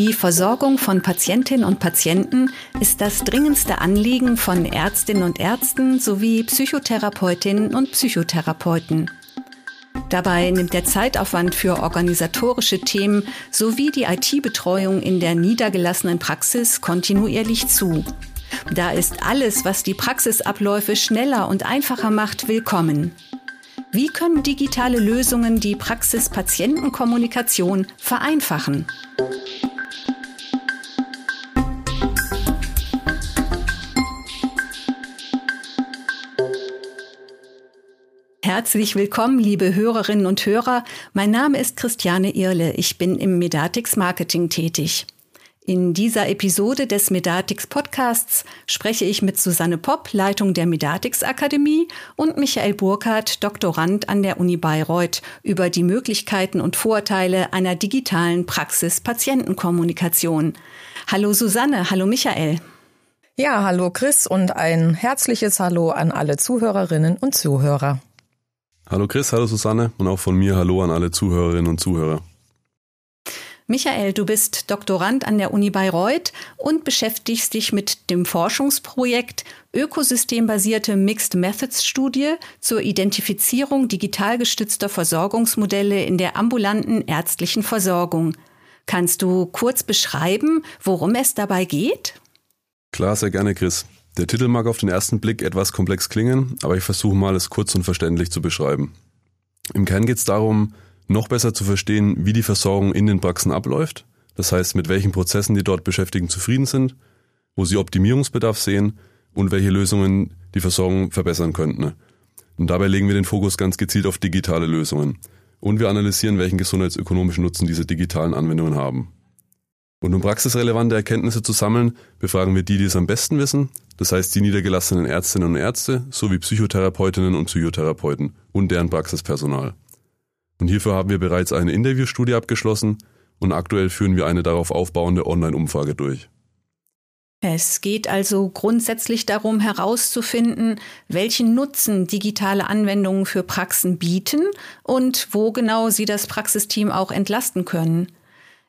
Die Versorgung von Patientinnen und Patienten ist das dringendste Anliegen von Ärztinnen und Ärzten sowie Psychotherapeutinnen und Psychotherapeuten. Dabei nimmt der Zeitaufwand für organisatorische Themen sowie die IT-Betreuung in der niedergelassenen Praxis kontinuierlich zu. Da ist alles, was die Praxisabläufe schneller und einfacher macht, willkommen. Wie können digitale Lösungen die Praxis-Patienten-Kommunikation vereinfachen? Herzlich willkommen, liebe Hörerinnen und Hörer. Mein Name ist Christiane Irle. Ich bin im Medatix Marketing tätig. In dieser Episode des Medatix Podcasts spreche ich mit Susanne Popp, Leitung der Medatix Akademie und Michael Burkhardt, Doktorand an der Uni Bayreuth, über die Möglichkeiten und Vorteile einer digitalen Praxis-Patientenkommunikation. Hallo Susanne, hallo Michael. Ja, hallo Chris und ein herzliches Hallo an alle Zuhörerinnen und Zuhörer. Hallo Chris, hallo Susanne und auch von mir Hallo an alle Zuhörerinnen und Zuhörer. Michael, du bist Doktorand an der Uni Bayreuth und beschäftigst dich mit dem Forschungsprojekt Ökosystembasierte Mixed Methods Studie zur Identifizierung digital gestützter Versorgungsmodelle in der ambulanten ärztlichen Versorgung. Kannst du kurz beschreiben, worum es dabei geht? Klar, sehr gerne, Chris. Der Titel mag auf den ersten Blick etwas komplex klingen, aber ich versuche mal, es kurz und verständlich zu beschreiben. Im Kern geht es darum, noch besser zu verstehen, wie die Versorgung in den Praxen abläuft, das heißt, mit welchen Prozessen die dort Beschäftigten zufrieden sind, wo sie Optimierungsbedarf sehen und welche Lösungen die Versorgung verbessern könnten. Und dabei legen wir den Fokus ganz gezielt auf digitale Lösungen. Und wir analysieren, welchen gesundheitsökonomischen Nutzen diese digitalen Anwendungen haben. Und um praxisrelevante Erkenntnisse zu sammeln, befragen wir die, die es am besten wissen, das heißt die niedergelassenen Ärztinnen und Ärzte sowie Psychotherapeutinnen und Psychotherapeuten und deren Praxispersonal. Und hierfür haben wir bereits eine Interviewstudie abgeschlossen und aktuell führen wir eine darauf aufbauende Online-Umfrage durch. Es geht also grundsätzlich darum herauszufinden, welchen Nutzen digitale Anwendungen für Praxen bieten und wo genau sie das Praxisteam auch entlasten können.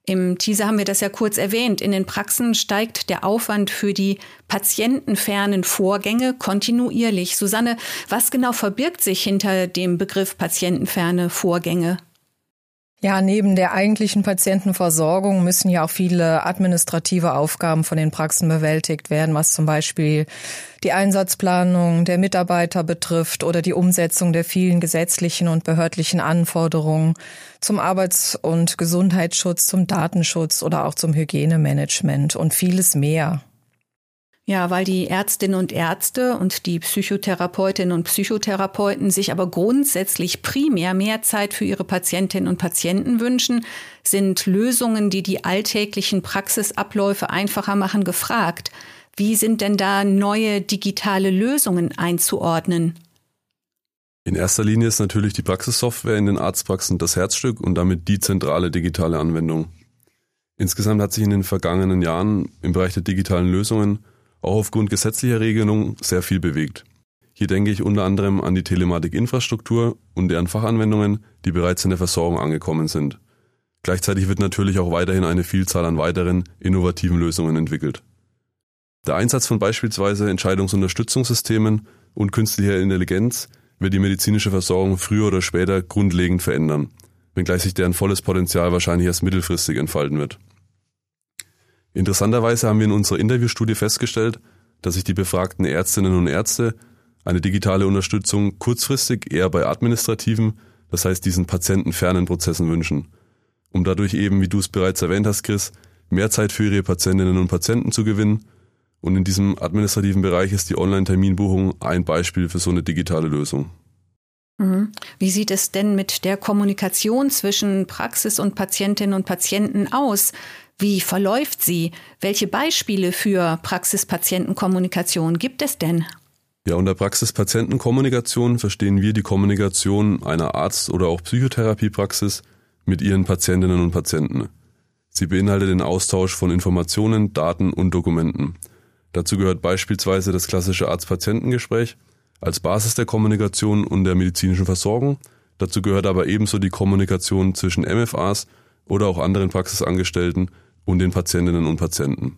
Im Teaser haben wir das ja kurz erwähnt. In den Praxen steigt der Aufwand für die patientenfernen Vorgänge kontinuierlich. Susanne, was genau verbirgt sich hinter dem Begriff patientenferne Vorgänge? Ja, neben der eigentlichen Patientenversorgung müssen ja auch viele administrative Aufgaben von den Praxen bewältigt werden, was zum Beispiel die Einsatzplanung der Mitarbeiter betrifft oder die Umsetzung der vielen gesetzlichen und behördlichen Anforderungen zum Arbeits- und Gesundheitsschutz, zum Datenschutz oder auch zum Hygienemanagement und vieles mehr. Ja, weil die Ärztinnen und Ärzte und die Psychotherapeutinnen und Psychotherapeuten sich aber grundsätzlich primär mehr Zeit für ihre Patientinnen und Patienten wünschen, sind Lösungen, die die alltäglichen Praxisabläufe einfacher machen, gefragt. Wie sind denn da neue digitale Lösungen einzuordnen? In erster Linie ist natürlich die Praxissoftware in den Arztpraxen das Herzstück und damit die zentrale digitale Anwendung. Insgesamt hat sich in den vergangenen Jahren im Bereich der digitalen Lösungen auch aufgrund gesetzlicher Regelungen sehr viel bewegt. Hier denke ich unter anderem an die Telematikinfrastruktur und deren Fachanwendungen, die bereits in der Versorgung angekommen sind. Gleichzeitig wird natürlich auch weiterhin eine Vielzahl an weiteren innovativen Lösungen entwickelt. Der Einsatz von beispielsweise Entscheidungsunterstützungssystemen und künstlicher Intelligenz wird die medizinische Versorgung früher oder später grundlegend verändern, wenngleich sich deren volles Potenzial wahrscheinlich erst mittelfristig entfalten wird. Interessanterweise haben wir in unserer Interviewstudie festgestellt, dass sich die befragten Ärztinnen und Ärzte eine digitale Unterstützung kurzfristig eher bei administrativen, das heißt diesen patientenfernen Prozessen wünschen, um dadurch eben, wie du es bereits erwähnt hast, Chris, mehr Zeit für ihre Patientinnen und Patienten zu gewinnen. Und in diesem administrativen Bereich ist die Online-Terminbuchung ein Beispiel für so eine digitale Lösung. Mhm. Wie sieht es denn mit der Kommunikation zwischen Praxis und Patientinnen und Patienten aus? Wie verläuft sie? Welche Beispiele für Praxis-Patienten-Kommunikation gibt es denn? Ja, unter Praxis-Patienten-Kommunikation verstehen wir die Kommunikation einer Arzt- oder auch Psychotherapiepraxis mit ihren Patientinnen und Patienten. Sie beinhaltet den Austausch von Informationen, Daten und Dokumenten. Dazu gehört beispielsweise das klassische Arzt-Patientengespräch als Basis der Kommunikation und der medizinischen Versorgung. Dazu gehört aber ebenso die Kommunikation zwischen MFAs oder auch anderen Praxisangestellten und den Patientinnen und Patienten.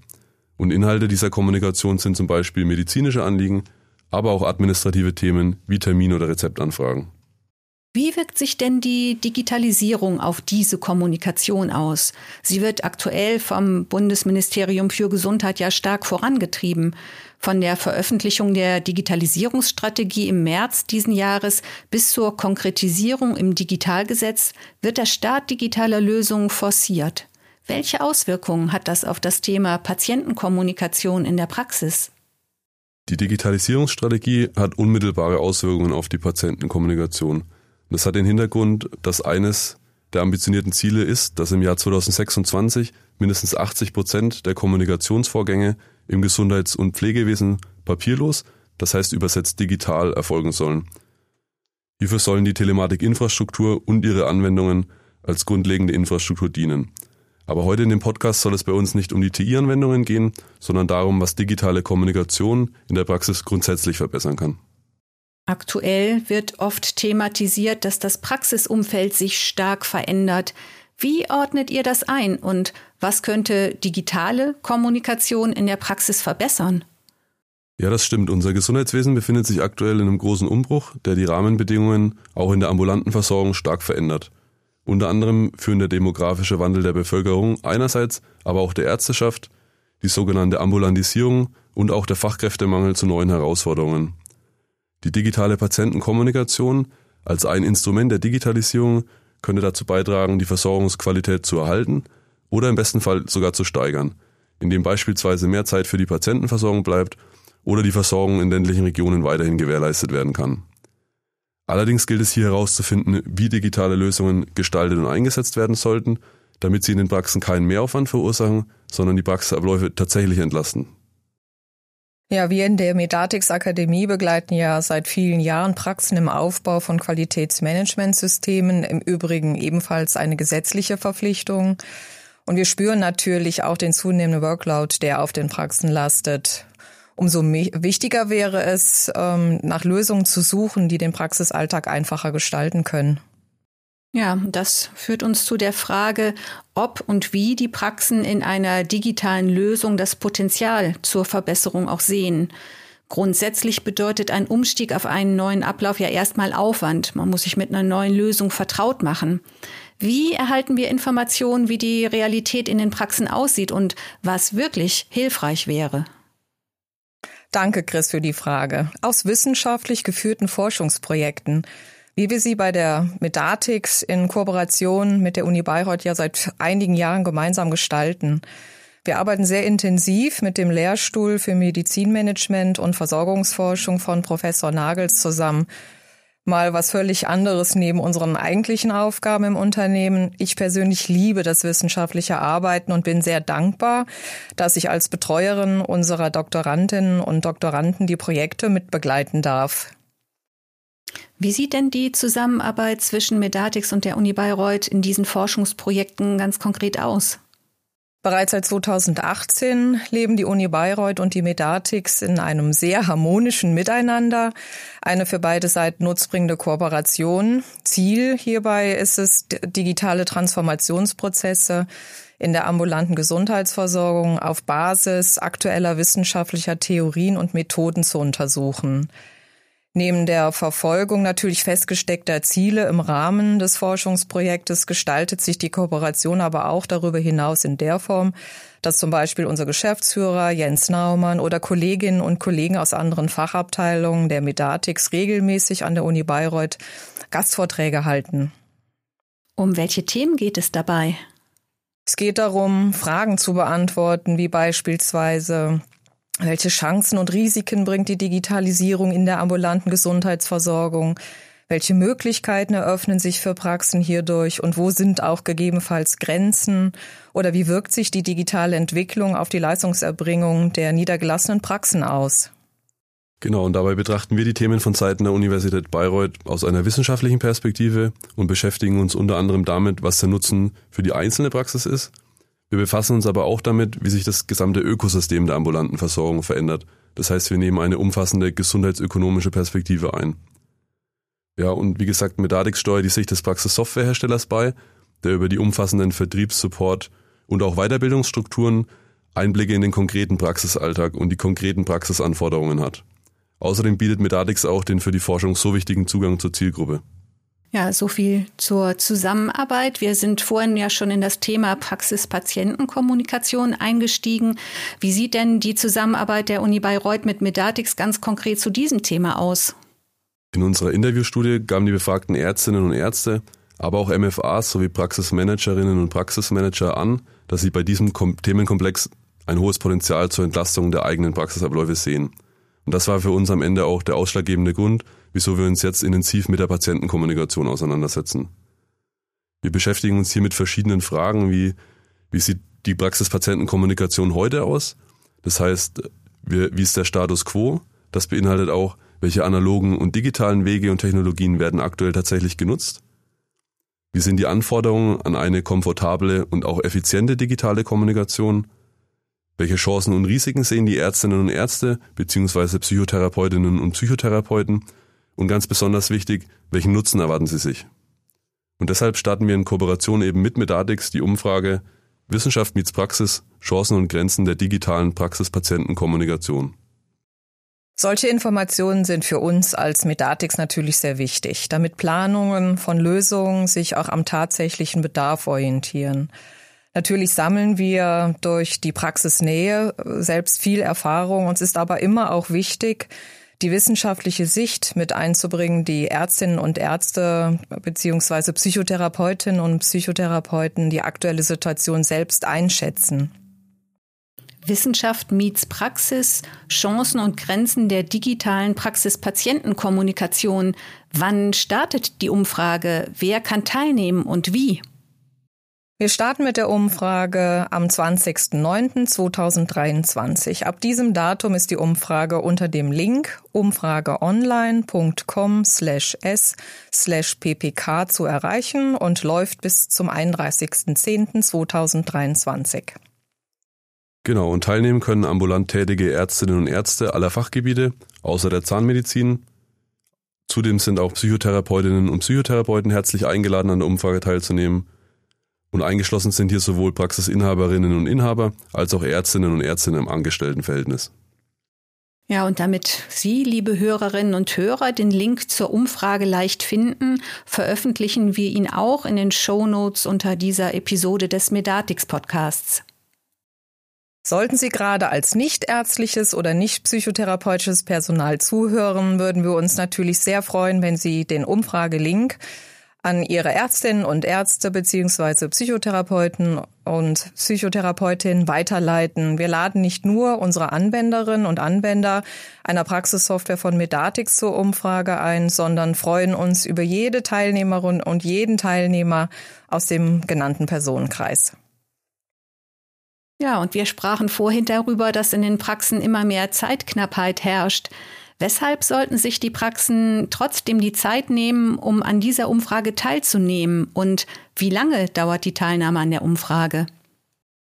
Und Inhalte dieser Kommunikation sind zum Beispiel medizinische Anliegen, aber auch administrative Themen wie Termin- oder Rezeptanfragen. Wie wirkt sich denn die Digitalisierung auf diese Kommunikation aus? Sie wird aktuell vom Bundesministerium für Gesundheit ja stark vorangetrieben. Von der Veröffentlichung der Digitalisierungsstrategie im März diesen Jahres bis zur Konkretisierung im Digitalgesetz wird der Start digitaler Lösungen forciert. Welche Auswirkungen hat das auf das Thema Patientenkommunikation in der Praxis? Die Digitalisierungsstrategie hat unmittelbare Auswirkungen auf die Patientenkommunikation. Das hat den Hintergrund, dass eines der ambitionierten Ziele ist, dass im Jahr 2026 mindestens 80 Prozent der Kommunikationsvorgänge im Gesundheits- und Pflegewesen papierlos, das heißt übersetzt digital, erfolgen sollen. Hierfür sollen die Telematikinfrastruktur und ihre Anwendungen als grundlegende Infrastruktur dienen. Aber heute in dem Podcast soll es bei uns nicht um die TI-Anwendungen gehen, sondern darum, was digitale Kommunikation in der Praxis grundsätzlich verbessern kann. Aktuell wird oft thematisiert, dass das Praxisumfeld sich stark verändert. Wie ordnet ihr das ein und was könnte digitale Kommunikation in der Praxis verbessern? Ja, das stimmt. Unser Gesundheitswesen befindet sich aktuell in einem großen Umbruch, der die Rahmenbedingungen auch in der ambulanten Versorgung stark verändert. Unter anderem führen der demografische Wandel der Bevölkerung einerseits, aber auch der Ärzteschaft, die sogenannte Ambulantisierung und auch der Fachkräftemangel zu neuen Herausforderungen. Die digitale Patientenkommunikation als ein Instrument der Digitalisierung könnte dazu beitragen, die Versorgungsqualität zu erhalten oder im besten Fall sogar zu steigern, indem beispielsweise mehr Zeit für die Patientenversorgung bleibt oder die Versorgung in ländlichen Regionen weiterhin gewährleistet werden kann. Allerdings gilt es hier herauszufinden, wie digitale Lösungen gestaltet und eingesetzt werden sollten, damit sie in den Praxen keinen Mehraufwand verursachen, sondern die Praxisabläufe tatsächlich entlasten. Ja, wir in der Medatix Akademie begleiten ja seit vielen Jahren Praxen im Aufbau von Qualitätsmanagementsystemen, im Übrigen ebenfalls eine gesetzliche Verpflichtung. Und wir spüren natürlich auch den zunehmenden Workload, der auf den Praxen lastet. Umso wichtiger wäre es, ähm, nach Lösungen zu suchen, die den Praxisalltag einfacher gestalten können. Ja, das führt uns zu der Frage, ob und wie die Praxen in einer digitalen Lösung das Potenzial zur Verbesserung auch sehen. Grundsätzlich bedeutet ein Umstieg auf einen neuen Ablauf ja erstmal Aufwand. Man muss sich mit einer neuen Lösung vertraut machen. Wie erhalten wir Informationen, wie die Realität in den Praxen aussieht und was wirklich hilfreich wäre? Danke, Chris, für die Frage. Aus wissenschaftlich geführten Forschungsprojekten wie wir sie bei der Medatix in Kooperation mit der Uni Bayreuth ja seit einigen Jahren gemeinsam gestalten. Wir arbeiten sehr intensiv mit dem Lehrstuhl für Medizinmanagement und Versorgungsforschung von Professor Nagels zusammen. Mal was völlig anderes neben unseren eigentlichen Aufgaben im Unternehmen. Ich persönlich liebe das wissenschaftliche Arbeiten und bin sehr dankbar, dass ich als Betreuerin unserer Doktorandinnen und Doktoranden die Projekte mitbegleiten darf. Wie sieht denn die Zusammenarbeit zwischen Medatix und der Uni Bayreuth in diesen Forschungsprojekten ganz konkret aus? Bereits seit 2018 leben die Uni Bayreuth und die Medatix in einem sehr harmonischen Miteinander, eine für beide Seiten nutzbringende Kooperation. Ziel hierbei ist es, digitale Transformationsprozesse in der ambulanten Gesundheitsversorgung auf Basis aktueller wissenschaftlicher Theorien und Methoden zu untersuchen. Neben der Verfolgung natürlich festgesteckter Ziele im Rahmen des Forschungsprojektes gestaltet sich die Kooperation aber auch darüber hinaus in der Form, dass zum Beispiel unser Geschäftsführer Jens Naumann oder Kolleginnen und Kollegen aus anderen Fachabteilungen der Medatix regelmäßig an der Uni Bayreuth Gastvorträge halten. Um welche Themen geht es dabei? Es geht darum, Fragen zu beantworten, wie beispielsweise welche Chancen und Risiken bringt die Digitalisierung in der ambulanten Gesundheitsversorgung? Welche Möglichkeiten eröffnen sich für Praxen hierdurch und wo sind auch gegebenenfalls Grenzen? Oder wie wirkt sich die digitale Entwicklung auf die Leistungserbringung der niedergelassenen Praxen aus? Genau, und dabei betrachten wir die Themen von Seiten der Universität Bayreuth aus einer wissenschaftlichen Perspektive und beschäftigen uns unter anderem damit, was der Nutzen für die einzelne Praxis ist wir befassen uns aber auch damit, wie sich das gesamte Ökosystem der ambulanten Versorgung verändert. Das heißt, wir nehmen eine umfassende gesundheitsökonomische Perspektive ein. Ja, und wie gesagt, Medadix steuert die Sicht des Praxissoftwareherstellers bei, der über die umfassenden Vertriebssupport, und auch Weiterbildungsstrukturen Einblicke in den konkreten Praxisalltag und die konkreten Praxisanforderungen hat. Außerdem bietet Medatix auch den für die Forschung so wichtigen Zugang zur Zielgruppe. Ja, so viel zur Zusammenarbeit. Wir sind vorhin ja schon in das Thema Praxis-Patienten-Kommunikation eingestiegen. Wie sieht denn die Zusammenarbeit der Uni Bayreuth mit Medatix ganz konkret zu diesem Thema aus? In unserer Interviewstudie gaben die befragten Ärztinnen und Ärzte, aber auch MFAs sowie Praxismanagerinnen und Praxismanager an, dass sie bei diesem Themenkomplex ein hohes Potenzial zur Entlastung der eigenen Praxisabläufe sehen. Und das war für uns am Ende auch der ausschlaggebende Grund, wieso wir uns jetzt intensiv mit der Patientenkommunikation auseinandersetzen. Wir beschäftigen uns hier mit verschiedenen Fragen, wie wie sieht die Praxis-Patientenkommunikation heute aus? Das heißt, wie, wie ist der Status quo? Das beinhaltet auch, welche analogen und digitalen Wege und Technologien werden aktuell tatsächlich genutzt? Wie sind die Anforderungen an eine komfortable und auch effiziente digitale Kommunikation? Welche Chancen und Risiken sehen die Ärztinnen und Ärzte bzw. Psychotherapeutinnen und Psychotherapeuten? Und ganz besonders wichtig, welchen Nutzen erwarten sie sich? Und deshalb starten wir in Kooperation eben mit Medatix die Umfrage Wissenschaft meets Praxis, Chancen und Grenzen der digitalen Praxis-Patienten-Kommunikation. Solche Informationen sind für uns als Medatix natürlich sehr wichtig, damit Planungen von Lösungen sich auch am tatsächlichen Bedarf orientieren. Natürlich sammeln wir durch die Praxisnähe selbst viel Erfahrung. Uns ist aber immer auch wichtig, die wissenschaftliche Sicht mit einzubringen, die Ärztinnen und Ärzte beziehungsweise Psychotherapeutinnen und Psychotherapeuten die aktuelle Situation selbst einschätzen. Wissenschaft meets Praxis, Chancen und Grenzen der digitalen Praxis-Patienten-Kommunikation. Wann startet die Umfrage? Wer kann teilnehmen und wie? Wir starten mit der Umfrage am 20.09.2023. Ab diesem Datum ist die Umfrage unter dem Link umfrageonline.com slash s slash ppk zu erreichen und läuft bis zum 31.10.2023. Genau, und teilnehmen können ambulant tätige Ärztinnen und Ärzte aller Fachgebiete, außer der Zahnmedizin. Zudem sind auch Psychotherapeutinnen und Psychotherapeuten herzlich eingeladen, an der Umfrage teilzunehmen und eingeschlossen sind hier sowohl Praxisinhaberinnen und Inhaber als auch Ärztinnen und Ärzte im Angestelltenverhältnis. Ja, und damit Sie, liebe Hörerinnen und Hörer, den Link zur Umfrage leicht finden, veröffentlichen wir ihn auch in den Show Notes unter dieser Episode des Medatix Podcasts. Sollten Sie gerade als nicht ärztliches oder nicht psychotherapeutisches Personal zuhören, würden wir uns natürlich sehr freuen, wenn Sie den Umfragelink an ihre Ärztinnen und Ärzte beziehungsweise Psychotherapeuten und Psychotherapeutinnen weiterleiten. Wir laden nicht nur unsere Anwenderinnen und Anwender einer Praxissoftware von Medatix zur Umfrage ein, sondern freuen uns über jede Teilnehmerin und jeden Teilnehmer aus dem genannten Personenkreis. Ja, und wir sprachen vorhin darüber, dass in den Praxen immer mehr Zeitknappheit herrscht. Weshalb sollten sich die Praxen trotzdem die Zeit nehmen, um an dieser Umfrage teilzunehmen? Und wie lange dauert die Teilnahme an der Umfrage?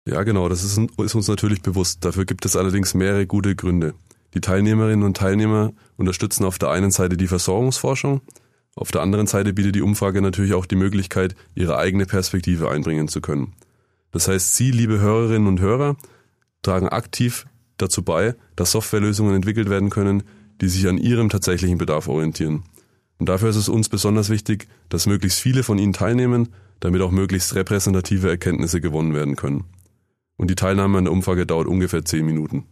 Ja, genau, das ist, ist uns natürlich bewusst. Dafür gibt es allerdings mehrere gute Gründe. Die Teilnehmerinnen und Teilnehmer unterstützen auf der einen Seite die Versorgungsforschung, auf der anderen Seite bietet die Umfrage natürlich auch die Möglichkeit, ihre eigene Perspektive einbringen zu können. Das heißt, Sie, liebe Hörerinnen und Hörer, tragen aktiv dazu bei, dass Softwarelösungen entwickelt werden können, die sich an ihrem tatsächlichen Bedarf orientieren. Und dafür ist es uns besonders wichtig, dass möglichst viele von ihnen teilnehmen, damit auch möglichst repräsentative Erkenntnisse gewonnen werden können. Und die Teilnahme an der Umfrage dauert ungefähr zehn Minuten.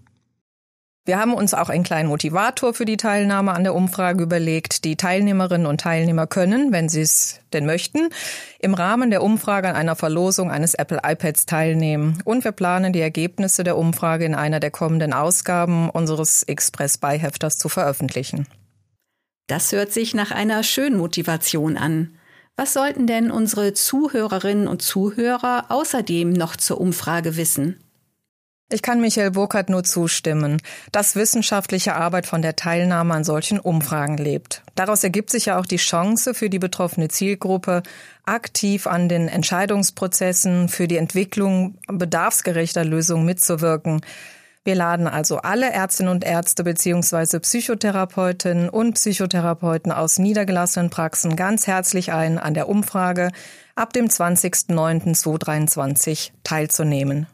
Wir haben uns auch einen kleinen Motivator für die Teilnahme an der Umfrage überlegt. Die Teilnehmerinnen und Teilnehmer können, wenn sie es denn möchten, im Rahmen der Umfrage an einer Verlosung eines Apple iPads teilnehmen. Und wir planen die Ergebnisse der Umfrage in einer der kommenden Ausgaben unseres Express-Beihefters zu veröffentlichen. Das hört sich nach einer schönen Motivation an. Was sollten denn unsere Zuhörerinnen und Zuhörer außerdem noch zur Umfrage wissen? Ich kann Michael Burkhardt nur zustimmen, dass wissenschaftliche Arbeit von der Teilnahme an solchen Umfragen lebt. Daraus ergibt sich ja auch die Chance für die betroffene Zielgruppe, aktiv an den Entscheidungsprozessen für die Entwicklung bedarfsgerechter Lösungen mitzuwirken. Wir laden also alle Ärztinnen und Ärzte beziehungsweise Psychotherapeutinnen und Psychotherapeuten aus niedergelassenen Praxen ganz herzlich ein, an der Umfrage ab dem 20.09.2023 teilzunehmen.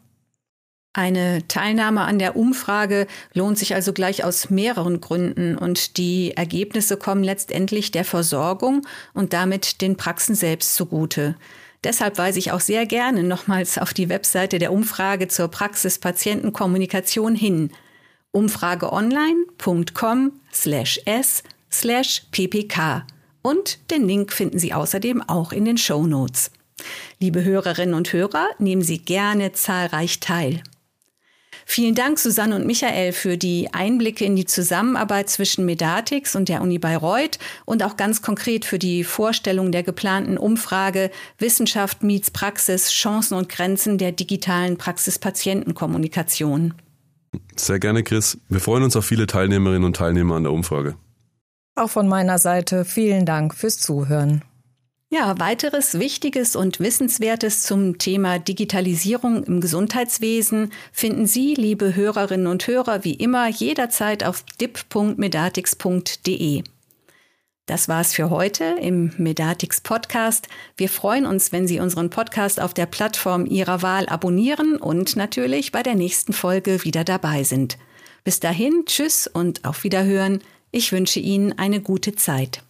Eine Teilnahme an der Umfrage lohnt sich also gleich aus mehreren Gründen und die Ergebnisse kommen letztendlich der Versorgung und damit den Praxen selbst zugute. Deshalb weise ich auch sehr gerne nochmals auf die Webseite der Umfrage zur Praxis-Patientenkommunikation hin. umfrageonline.com slash s slash ppk. Und den Link finden Sie außerdem auch in den Show Notes. Liebe Hörerinnen und Hörer, nehmen Sie gerne zahlreich teil. Vielen Dank, Susanne und Michael, für die Einblicke in die Zusammenarbeit zwischen Medatix und der Uni Bayreuth und auch ganz konkret für die Vorstellung der geplanten Umfrage Wissenschaft meets Praxis, Chancen und Grenzen der digitalen Praxis-Patientenkommunikation. Sehr gerne, Chris. Wir freuen uns auf viele Teilnehmerinnen und Teilnehmer an der Umfrage. Auch von meiner Seite vielen Dank fürs Zuhören. Ja, weiteres Wichtiges und Wissenswertes zum Thema Digitalisierung im Gesundheitswesen finden Sie, liebe Hörerinnen und Hörer, wie immer jederzeit auf dip.medatix.de. Das war's für heute im Medatix Podcast. Wir freuen uns, wenn Sie unseren Podcast auf der Plattform Ihrer Wahl abonnieren und natürlich bei der nächsten Folge wieder dabei sind. Bis dahin, tschüss und auf Wiederhören. Ich wünsche Ihnen eine gute Zeit.